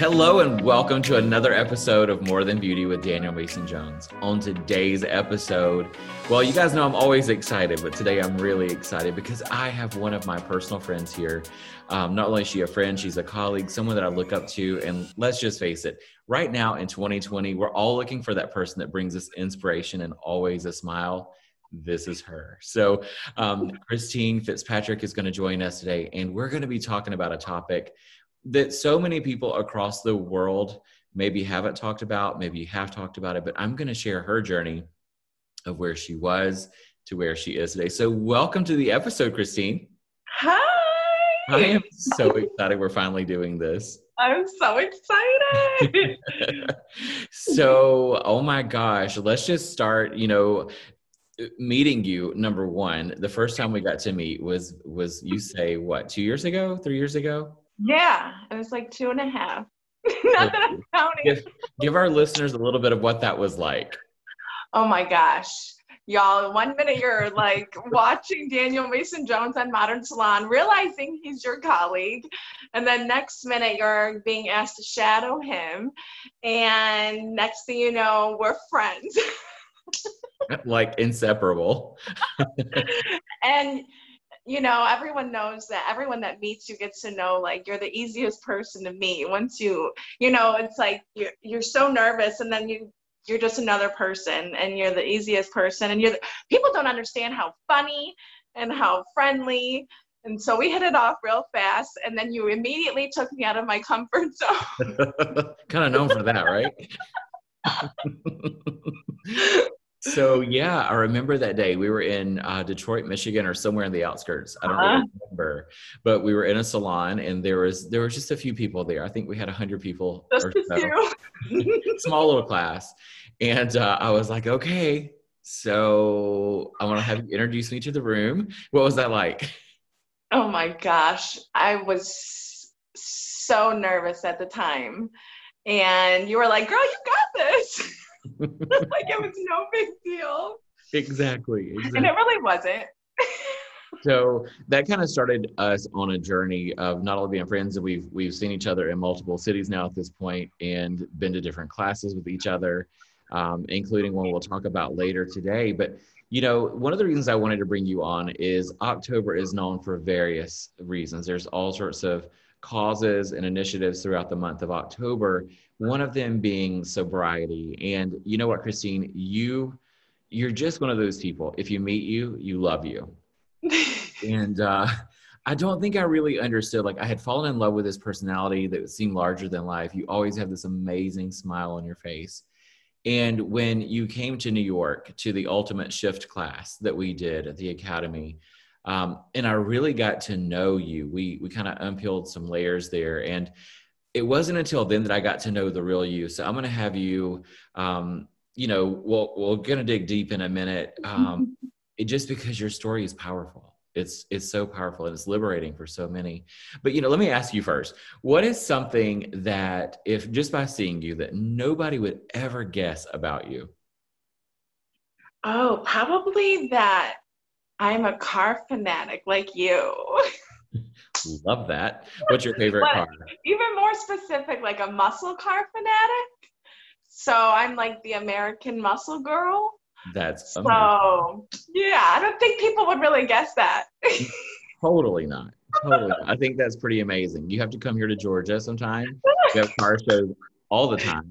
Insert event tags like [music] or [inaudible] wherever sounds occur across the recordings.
Hello and welcome to another episode of More Than Beauty with Daniel Mason Jones. On today's episode, well, you guys know I'm always excited, but today I'm really excited because I have one of my personal friends here. Um, not only is she a friend, she's a colleague, someone that I look up to. And let's just face it, right now in 2020, we're all looking for that person that brings us inspiration and always a smile this is her. So, um, Christine Fitzpatrick is going to join us today, and we're going to be talking about a topic that so many people across the world maybe haven't talked about, maybe you have talked about it, but I'm going to share her journey of where she was to where she is today. So, welcome to the episode, Christine. Hi. I am so excited we're finally doing this. I'm so excited. [laughs] so, oh my gosh, let's just start, you know, meeting you number 1. The first time we got to meet was was you say what, 2 years ago, 3 years ago? Yeah, it was like two and a half. [laughs] Not that I'm counting. Give, give our listeners a little bit of what that was like. Oh my gosh. Y'all, one minute you're like [laughs] watching Daniel Mason Jones on Modern Salon, realizing he's your colleague. And then next minute you're being asked to shadow him. And next thing you know, we're friends. [laughs] like inseparable. and you know, everyone knows that everyone that meets you gets to know like you're the easiest person to meet. Once you, you know, it's like you're you're so nervous, and then you you're just another person, and you're the easiest person, and you're the, people don't understand how funny and how friendly. And so we hit it off real fast, and then you immediately took me out of my comfort [laughs] zone. kind of known for that, right? [laughs] So yeah, I remember that day. We were in uh, Detroit, Michigan, or somewhere in the outskirts. I don't uh-huh. really remember, but we were in a salon, and there was there was just a few people there. I think we had a hundred people just or so. [laughs] [laughs] Small little class, and uh, I was like, okay, so I want to have you introduce me to the room. What was that like? Oh my gosh, I was so nervous at the time, and you were like, "Girl, you got this." [laughs] [laughs] like it was no big deal. Exactly, exactly. And it really wasn't. [laughs] so that kind of started us on a journey of not only being friends, and we've we've seen each other in multiple cities now at this point, and been to different classes with each other, um, including one we'll talk about later today. But you know, one of the reasons I wanted to bring you on is October is known for various reasons. There's all sorts of causes and initiatives throughout the month of October one of them being sobriety. And you know what, Christine, you you're just one of those people. If you meet you, you love you. [laughs] and uh, I don't think I really understood. Like I had fallen in love with this personality that seemed larger than life. You always have this amazing smile on your face. And when you came to New York to the ultimate shift class that we did at the academy, um, and I really got to know you. We we kind of unpeeled some layers there, and it wasn't until then that I got to know the real you. So I'm going to have you, um, you know, we'll, we're going to dig deep in a minute. Um, [laughs] it, just because your story is powerful. It's, it's so powerful and it's liberating for so many. But, you know, let me ask you first, what is something that if just by seeing you that nobody would ever guess about you? Oh, probably that I'm a car fanatic like you. [laughs] Love that. What's your favorite car? Even more specific, like a muscle car fanatic. So I'm like the American muscle girl. That's amazing. so yeah. I don't think people would really guess that. [laughs] totally not. Totally. Not. I think that's pretty amazing. You have to come here to Georgia sometime. We have car shows all the time,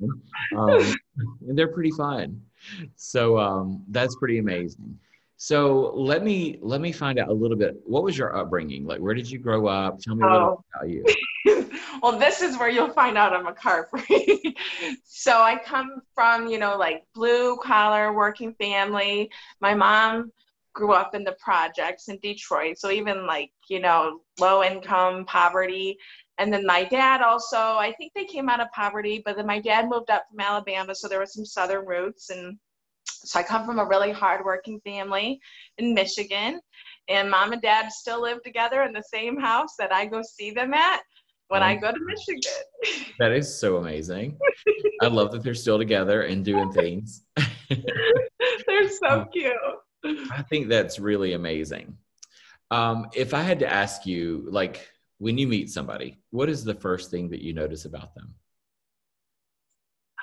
um, [laughs] and they're pretty fun. So um, that's pretty amazing. So let me let me find out a little bit. What was your upbringing? Like, where did you grow up? Tell me a little oh. about you. [laughs] well, this is where you'll find out I'm a car freak. [laughs] so I come from, you know, like blue collar working family. My mom grew up in the projects in Detroit, so even like you know low income poverty. And then my dad also, I think they came out of poverty, but then my dad moved up from Alabama, so there was some southern roots and so I come from a really hardworking family in Michigan, and mom and dad still live together in the same house that I go see them at when oh, I go to Michigan. [laughs] That is so amazing. I love that they're still together and doing things. [laughs] they're so um, cute. I think that's really amazing. Um, if I had to ask you, like, when you meet somebody, what is the first thing that you notice about them?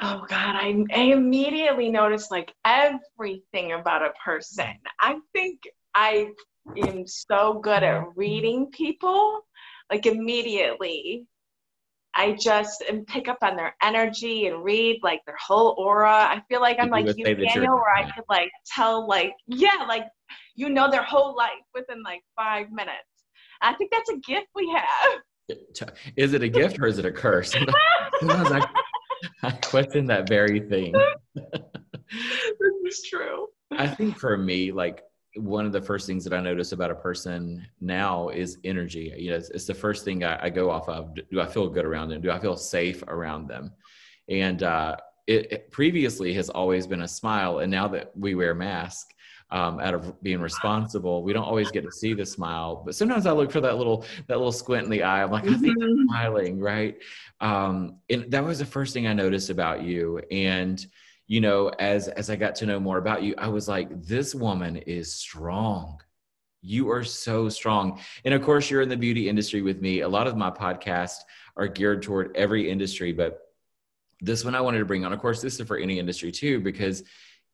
Oh god I, I immediately noticed like everything about a person mm. i think i am so good at reading people like immediately I just and pick up on their energy and read like their whole aura. I feel like I'm like you, Daniel, where I could like tell like yeah, like you know their whole life within like five minutes. I think that's a gift we have. Is it a gift or is it a curse? [laughs] Sometimes I, I question that very thing. [laughs] this is true. I think for me, like one of the first things that I notice about a person now is energy. You know, it's, it's the first thing I, I, go off of. Do I feel good around them? Do I feel safe around them? And uh, it, it, previously has always been a smile, and now that we wear masks, um, out of being responsible, we don't always get to see the smile. But sometimes I look for that little that little squint in the eye. I'm like, I think I'm mm-hmm. smiling, right? Um, and that was the first thing I noticed about you, and you know, as as I got to know more about you, I was like, this woman is strong. You are so strong. And of course, you're in the beauty industry with me. A lot of my podcasts are geared toward every industry, but this one I wanted to bring on. Of course, this is for any industry too, because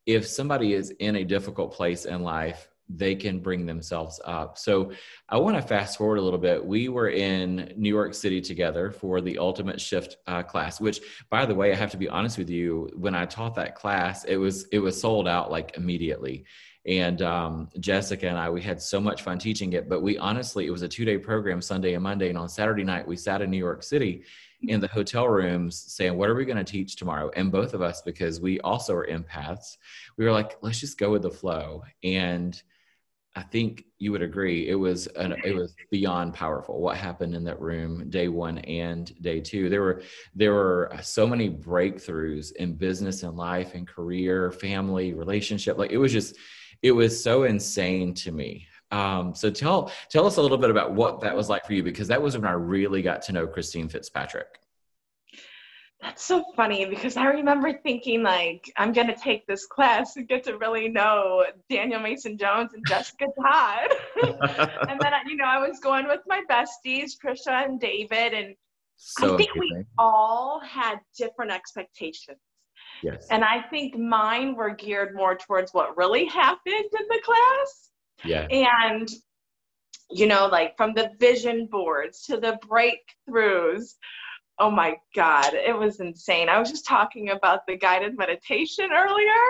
if somebody is in a difficult place in life, they can bring themselves up. So I want to fast forward a little bit. We were in New York City together for the Ultimate Shift uh, class, which, by the way, I have to be honest with you. When I taught that class, it was it was sold out like immediately. And um, Jessica and I, we had so much fun teaching it. But we honestly, it was a two day program, Sunday and Monday. And on Saturday night, we sat in New York City in the hotel rooms saying, What are we going to teach tomorrow? And both of us, because we also are empaths, we were like, Let's just go with the flow. And I think you would agree it was an, it was beyond powerful what happened in that room day one and day two. There were there were uh, so many breakthroughs in business and life and career, family, relationship. Like it was just it was so insane to me. Um, so tell tell us a little bit about what that was like for you because that was when I really got to know Christine Fitzpatrick. That's so funny because I remember thinking like I'm gonna take this class and get to really know Daniel Mason Jones and Jessica Todd. [laughs] and then you know I was going with my besties, Trisha and David, and so I think amazing. we all had different expectations. Yes. And I think mine were geared more towards what really happened in the class. Yeah. And you know, like from the vision boards to the breakthroughs oh my god it was insane. I was just talking about the guided meditation earlier.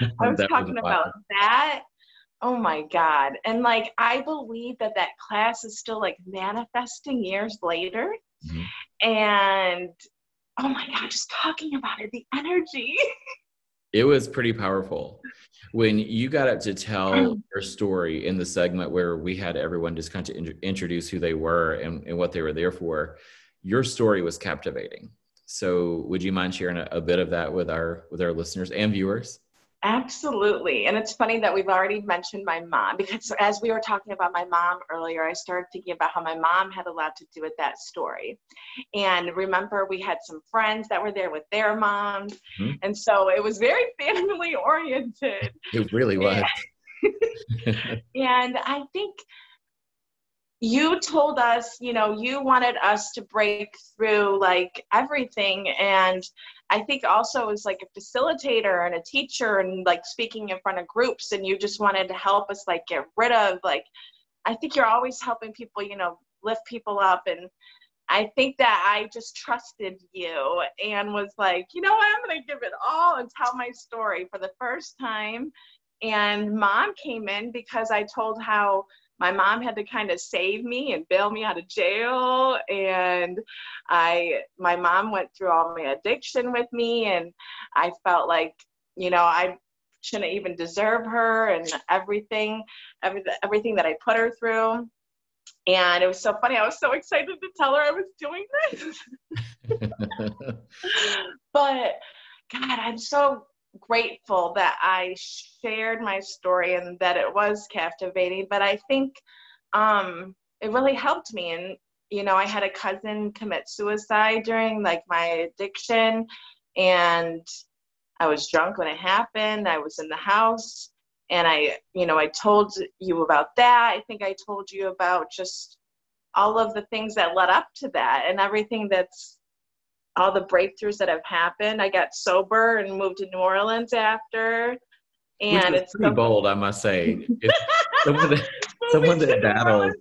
[laughs] I was talking was about that. Oh my god. And like i believe that that class is still like manifesting years later. Mm-hmm. and oh my god just talking about it the energy. [laughs] It was pretty powerful when you got up to tell mm. your story in the segment where we had everyone just kind of introduce who they were and, and what they were there for your story was captivating. So would you mind sharing a, a bit of that with our with our listeners and viewers? Absolutely. And it's funny that we've already mentioned my mom because as we were talking about my mom earlier, I started thinking about how my mom had a lot to do with that story. And remember, we had some friends that were there with their moms. Mm-hmm. And so it was very [laughs] family oriented. It really was. and [laughs] I think you told us, you know, you wanted us to break through like everything. And I think also as like a facilitator and a teacher and like speaking in front of groups, and you just wanted to help us like get rid of like, I think you're always helping people, you know, lift people up. And I think that I just trusted you and was like, you know what, I'm going to give it all and tell my story for the first time. And mom came in because I told how my mom had to kind of save me and bail me out of jail and i my mom went through all my addiction with me and i felt like you know i shouldn't even deserve her and everything every, everything that i put her through. And it was so funny i was so excited to tell her i was doing this. [laughs] [laughs] But god i'm so grateful that I shared my story and that it was captivating. But I think um, it really helped me. And, you know, I had a cousin commit suicide during like my addiction. And I was drunk when it happened. I was in the house. And I, you know, I told you about that. I think I told you about just all of the things that led up to that and everything that's all the breakthroughs that have happened. I got sober and moved to New Orleans after. And it's pretty so bold, I must say. someone that, [laughs] someone that battled.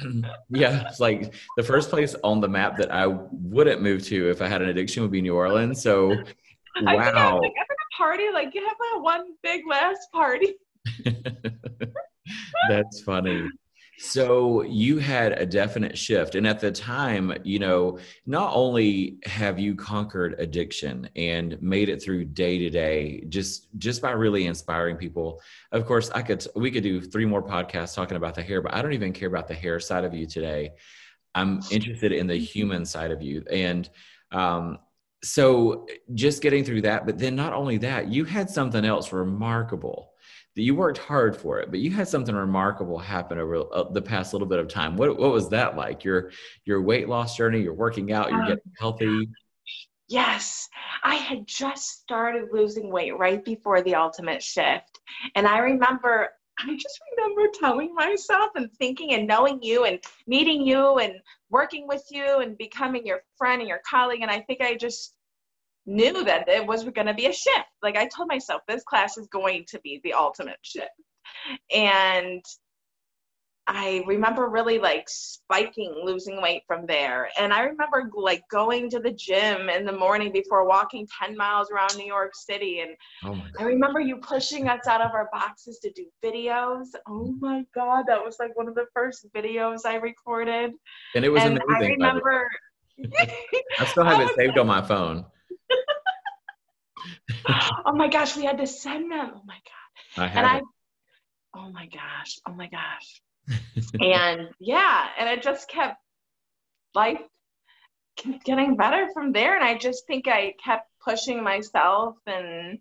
[clears throat] yeah, it's like the first place on the map that I wouldn't move to if I had an addiction would be New Orleans. So, [laughs] I wow. Like, I'm a party, like you have my one big last party. [laughs] That's funny. So you had a definite shift. And at the time, you know, not only have you conquered addiction and made it through day to day, just just by really inspiring people. Of course, I could we could do three more podcasts talking about the hair, but I don't even care about the hair side of you today. I'm interested in the [laughs] human side of you. And um, so just getting through that, but then not only that, you had something else remarkable that you worked hard for it, but you had something remarkable happen over uh, the past little bit of time. What what was that like? Your your weight loss journey, you're working out, you're um, getting healthy. Yes, I had just started losing weight right before the ultimate shift, and I remember I just remember telling myself and thinking and knowing you and meeting you and working with you and becoming your friend and your colleague. And I think I just knew that it was going to be a shift. Like I told myself, this class is going to be the ultimate shift. And I remember really like spiking, losing weight from there. And I remember like going to the gym in the morning before walking 10 miles around New York City. And oh I remember you pushing us out of our boxes to do videos. Oh my God, that was like one of the first videos I recorded. And it was and amazing. I remember. [laughs] I still [laughs] have it saved on my phone. [laughs] oh my gosh, we had to send them. Oh my god. I and I oh my gosh, oh my gosh. [laughs] and yeah, and it just kept life getting better from there. And I just think I kept pushing myself and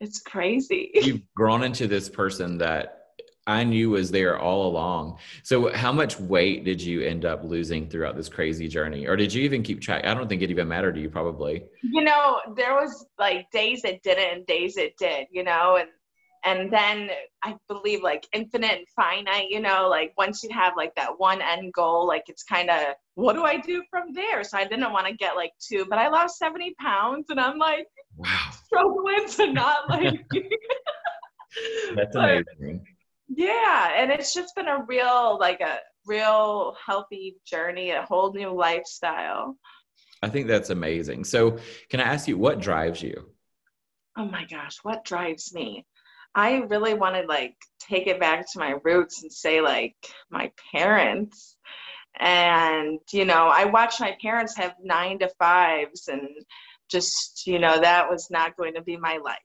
it's crazy. You've grown into this person that I knew was there all along. So, how much weight did you end up losing throughout this crazy journey, or did you even keep track? I don't think it even mattered to you, probably. You know, there was like days it didn't, and days it did. You know, and and then I believe like infinite and finite. You know, like once you have like that one end goal, like it's kind of what do I do from there? So I didn't want to get like two, but I lost seventy pounds, and I'm like wow. struggling to not like. [laughs] That's amazing yeah and it's just been a real like a real healthy journey a whole new lifestyle. I think that's amazing. So can i ask you what drives you? Oh my gosh what drives me? I really want to like take it back to my roots and say like my parents. And you know i watched my parents have nine to fives and just you know that was not going to be my life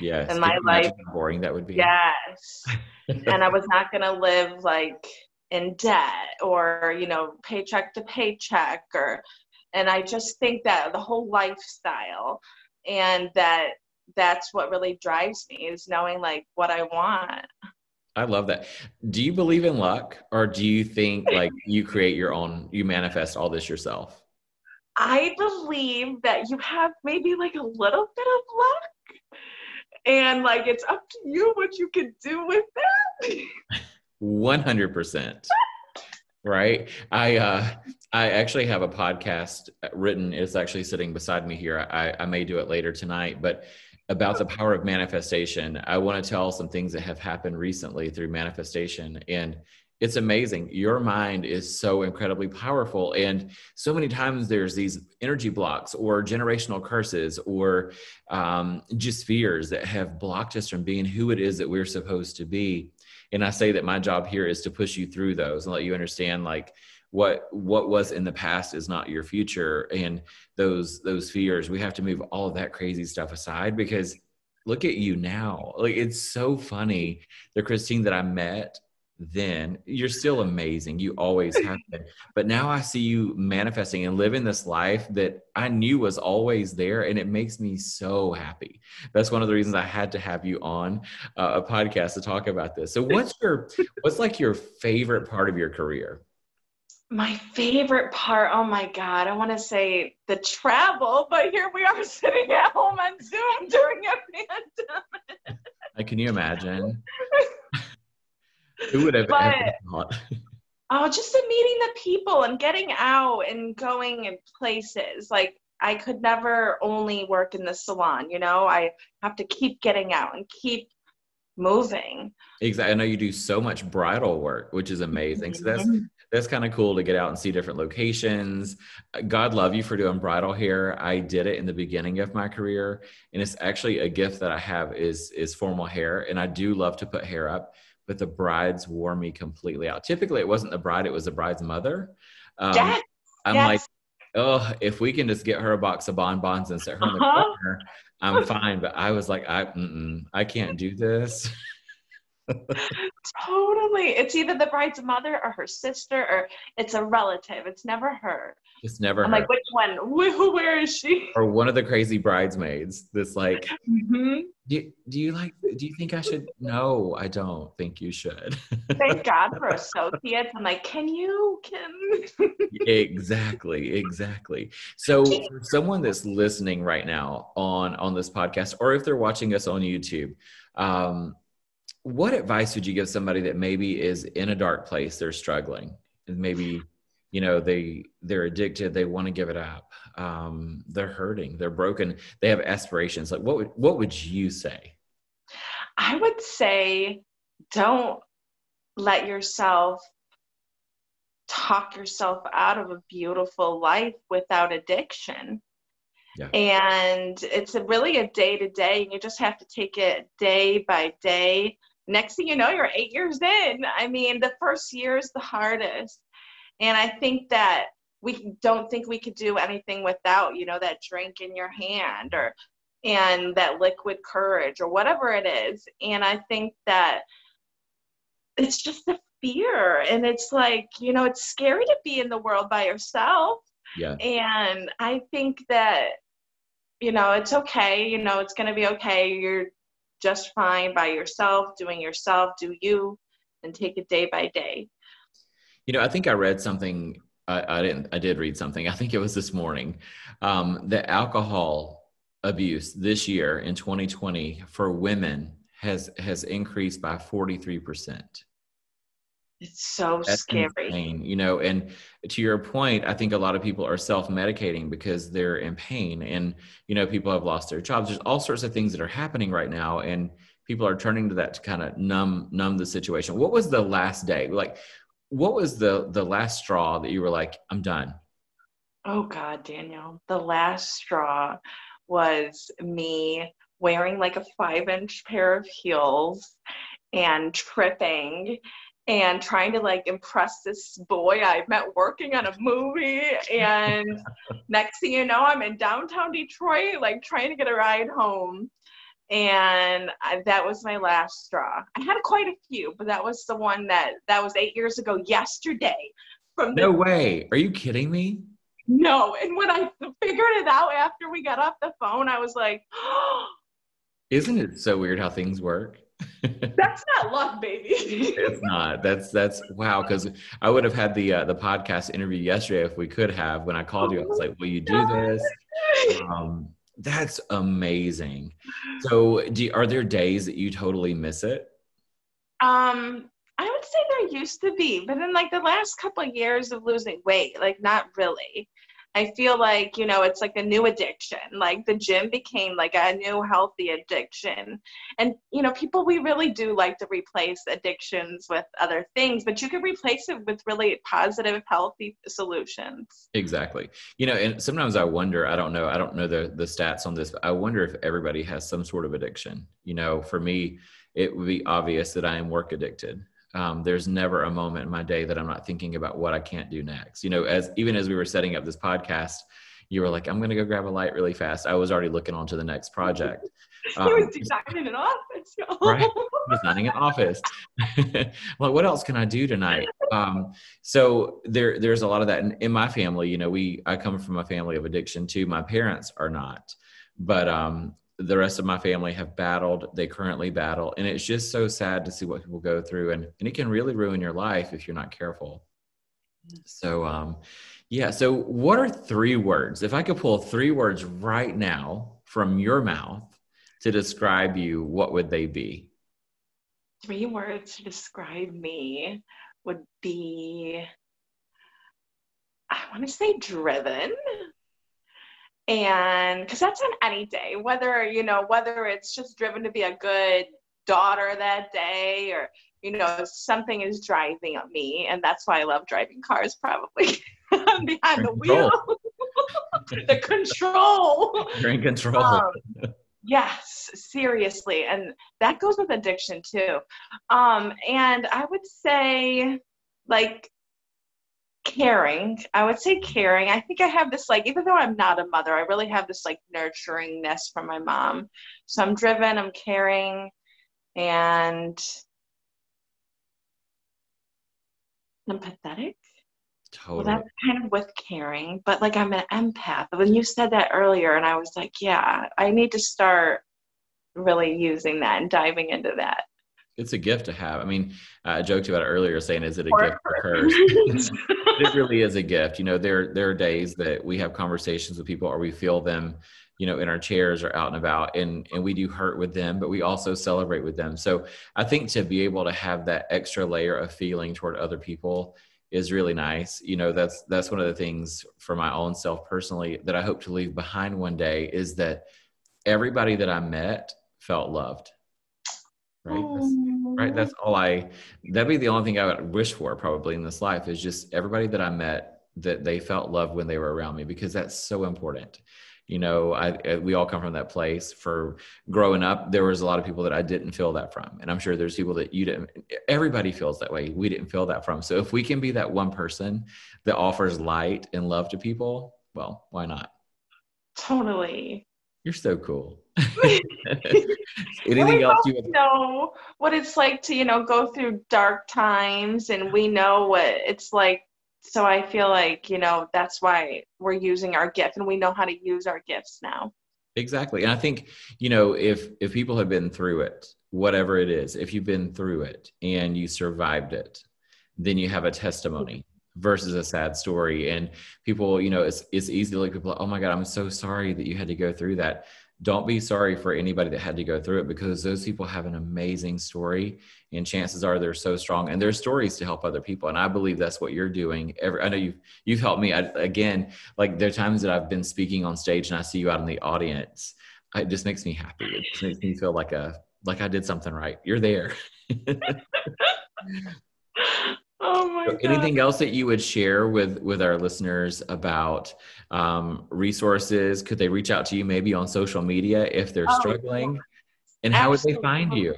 Yes. And my life boring that would be. Yes. [laughs] and I was not going to live like in debt or, you know, paycheck to paycheck or and I just think that the whole lifestyle and that that's what really drives me is knowing like what I want. I love that. Do you believe in luck or do you think [laughs] like you create your own you manifest all this yourself? I believe that you have maybe like a little bit of luck and like it's up to you what you can do with that. [laughs] 100% right? I uh i actually have a podcast written it's actually sitting beside me here. I i may do it later tonight but about the power of manifestation. I want to tell some things that have happened recently through manifestation. And it's amazing. Your mind is so incredibly powerful. And so many times there's these energy blocks or generational curses or um, just fears that have blocked us from being who it is that we're supposed to be. And I say that my job here is to push you through those and let you understand like what what was in the past is not your future and those those fears we have to move all of that crazy stuff aside because look at you now like it's so funny the christine that i met then you're still amazing. You always [laughs] have been. But now i see you manifesting and living this life that i knew was always there and it makes me so happy. That's one of the reasons i had to have you on uh, a podcast to talk about this. So what's your what's like your favorite part of your career? My favorite part oh my god i want to say the travel but here we are sitting at home on zoom [laughs] during a pandemic. Can you imagine [laughs] who would have but, ever thought? [laughs] oh, just the meeting the people and getting out and going in places. Like I could never only work in the salon, you know, I have to keep getting out and keep moving. Exactly. I know you do so much bridal work, which is amazing. So that's mm-hmm. that's kind of cool to get out and see different locations. God love you for doing bridal hair. I did it in the beginning of my career, and it's actually a gift that I have is is formal hair, and I do love to put hair up. But the brides wore me completely out. Typically, it wasn't the bride; it was the bride's mother. Um, yes. I'm yes. like, oh, if we can just get her a box of bonbons and set her in the uh-huh. corner, I'm fine. But I was like, I, I can't do this. [laughs] totally. It's either the bride's mother or her sister, or it's a relative. It's never her. It's never. I'm her. like, which one? [laughs] Where is she? Or one of the crazy bridesmaids. This like, mm-hmm. do, do you like? Do you think I should? [laughs] No, I don't think you should. Thank [laughs] God for associates. I'm like, can you? Can exactly, exactly. So for someone that's listening right now on on this podcast, or if they're watching us on YouTube. Um, what advice would you give somebody that maybe is in a dark place they're struggling? And maybe you know they they're addicted they want to give it up um, they're hurting they're broken they have aspirations. Like what would what would you say? I would say don't let yourself talk yourself out of a beautiful life without addiction. Yeah. and it's a really a day to day and you just have to take it day by day next thing you know, you're eight years in. I mean, the first year is the hardest. And I think that we don't think we could do anything without, you know, that drink in your hand or and that liquid courage or whatever it is. And I think that it's just the fear. And it's like, you know, it's scary to be in the world by yourself. Yeah. And I think that, you know, it's okay, you know, it's gonna be okay. You're just fine by yourself, doing yourself, do you, and take it day by day. You know, I think I read something. I, I didn't. I did read something. I think it was this morning. Um, that alcohol abuse this year in 2020 for women has has increased by 43 percent. It's so That's scary. Insane, you know, and to your point, I think a lot of people are self-medicating because they're in pain and you know, people have lost their jobs. There's all sorts of things that are happening right now and people are turning to that to kind of numb numb the situation. What was the last day? Like what was the the last straw that you were like, I'm done? Oh god, Daniel. The last straw was me wearing like a 5-inch pair of heels and tripping and trying to like impress this boy I met working on a movie. And [laughs] next thing you know, I'm in downtown Detroit, like trying to get a ride home. And I, that was my last straw. I had quite a few, but that was the one that that was eight years ago yesterday. From the, no way. Are you kidding me? No. And when I figured it out after we got off the phone, I was like, [gasps] Isn't it so weird how things work? [laughs] that's not luck, baby. it's not. That's that's wow. Because I would have had the uh, the podcast interview yesterday if we could have. When I called you, I was like, "Will you do this?" Um, that's amazing. So, do are there days that you totally miss it? Um, I would say there used to be, but in like the last couple of years of losing weight, like not really. I feel like, you know, it's like a new addiction. Like the gym became like a new healthy addiction. And, you know, people, we really do like to replace addictions with other things, but you can replace it with really positive, healthy solutions. Exactly. You know, and sometimes I wonder, I don't know, I don't know the, the stats on this, but I wonder if everybody has some sort of addiction. You know, for me, it would be obvious that I am work addicted um, there's never a moment in my day that I'm not thinking about what I can't do next. You know, as even as we were setting up this podcast, you were like, "I'm going to go grab a light really fast." I was already looking on to the next project. [laughs] Um, he was designing an office. right, [laughs] designing an office. [laughs] well, what else can I do tonight? Um, so there, there's a lot of that in, in my family. You know, we I come from a family of addiction too. My parents are not, but um, the rest of my family have battled they currently battle and it's just so sad to see what people go through and, and it can really ruin your life if you're not careful. So um yeah so what are three words if i could pull three words right now from your mouth to describe you what would they be? Three words to describe me would be i want to say driven and because that's on any day whether you know whether it's just driven to be a good daughter that day or you know something is driving me and that's why i love driving cars probably [laughs] behind the wheel. [laughs] The control. You're in control. Um, yes seriously and that goes with addiction too. Um and i would say like caring. I would say caring. I think I have this like even though I'm not a mother, I really have this like nurturingness from my mom. So I'm driven, I'm caring and empathetic. Totally. Well, that's kind of with caring, but like I'm an empath. When you said that earlier, and I was like, yeah, I need to start really using that and diving into that it's a gift to have. I mean, I joked about it earlier, saying, "Is it a gift or curse?" [laughs] [laughs] it really is a gift. You know, there there are days that we have conversations with people, or we feel them, you know, in our chairs or out and about, and and we do hurt with them, but we also celebrate with them. So I think to be able to have that extra layer of feeling toward other people is really nice. You know, that's that's one of the things for my own self personally that I hope to leave behind one day is that everybody that I met felt loved right right? Mm-hmm. That's all i that'd be the only thing i would wish for probably in this life is just everybody that i met that they felt loved when they were around me because that's so important. You know I, we all come from that place. For growing up there was a lot of people that i didn't feel that from. And i'm sure there's people that you didn't everybody feels that way. We didn't feel that from. So if we can be that one person that offers light and love to people well why not? Totally you're so cool [laughs] Anything else you would know what it's like to, you know, go through dark times and we know what it's like. So I feel like, you know, that's why we're using our gift and we know how to use our gifts now. Exactly. And I think, you know, if if people have been through it, whatever it is, if you've been through it and you survived it, then you have a testimony versus a sad story. And people you know it's it's easy to look people oh my god i'm so sorry that you had to go through that. Don't be sorry for anybody that had to go through it because those people have an amazing story and chances are they're so strong and their stories to help other people. And i believe that's what you're doing. Every i know you've you've helped me. I, again like there are times that i've been speaking on stage and i see you out in the audience. It just makes me happy. It just makes me feel like a like i did something right. You're there [laughs] [laughs] Oh my God. Anything else that you would share with with our listeners about um, resources? Could they reach out to you maybe on social media if they're oh, struggling? Yeah. And how Absolutely. would they find you?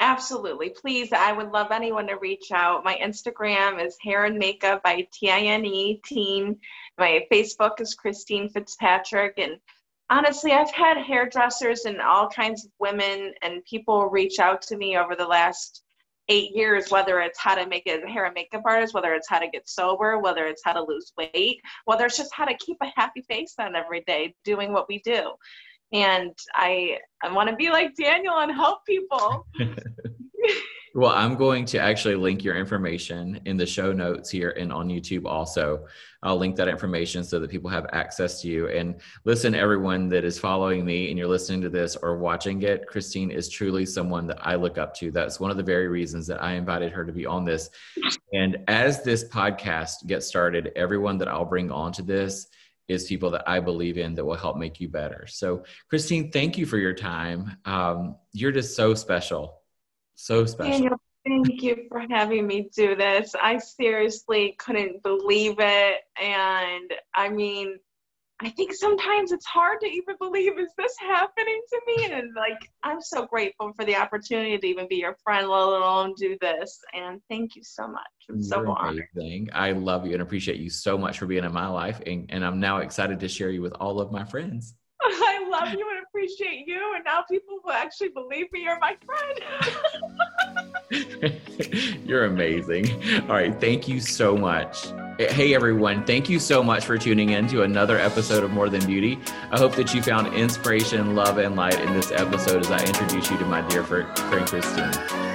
Absolutely. Please, I would love anyone to reach out. My Instagram is Hair and Makeup by T-I-N-E, teen. My Facebook is Christine Fitzpatrick. And honestly, I've had hairdressers and all kinds of women and people reach out to me over the last eight years, whether it's how to make a hair and makeup artist, whether it's how to get sober, whether it's how to lose weight, whether it's just how to keep a happy face on every day doing what we do. And I I want to be like Daniel and help people. [laughs] Well, I'm going to actually link your information in the show notes here and on YouTube also. I'll link that information so that people have access to you. And listen, everyone that is following me and you're listening to this or watching it, Christine is truly someone that I look up to. That's one of the very reasons that I invited her to be on this. And as this podcast gets started, everyone that I'll bring onto this is people that I believe in that will help make you better. So, Christine, thank you for your time. Um, you're just so special so special. Daniel, thank you for having me do this. I seriously couldn't believe it. And I mean, I think sometimes it's hard to even believe, is this happening to me? And like, I'm so grateful for the opportunity to even be your friend, let alone do this. And thank you so much. I'm so You're honored. Amazing. I love you and appreciate you so much for being in my life. And, and I'm now excited to share you with all of my friends. [laughs] I love you appreciate you. And now people will actually believe me you're my friend. [laughs] you're amazing. All right. Thank you so much. Hey, everyone. Thank you so much for tuning in to another episode of More Than Beauty. I hope that you found inspiration, love, and light in this episode as I introduce you to my dear friend, Christine.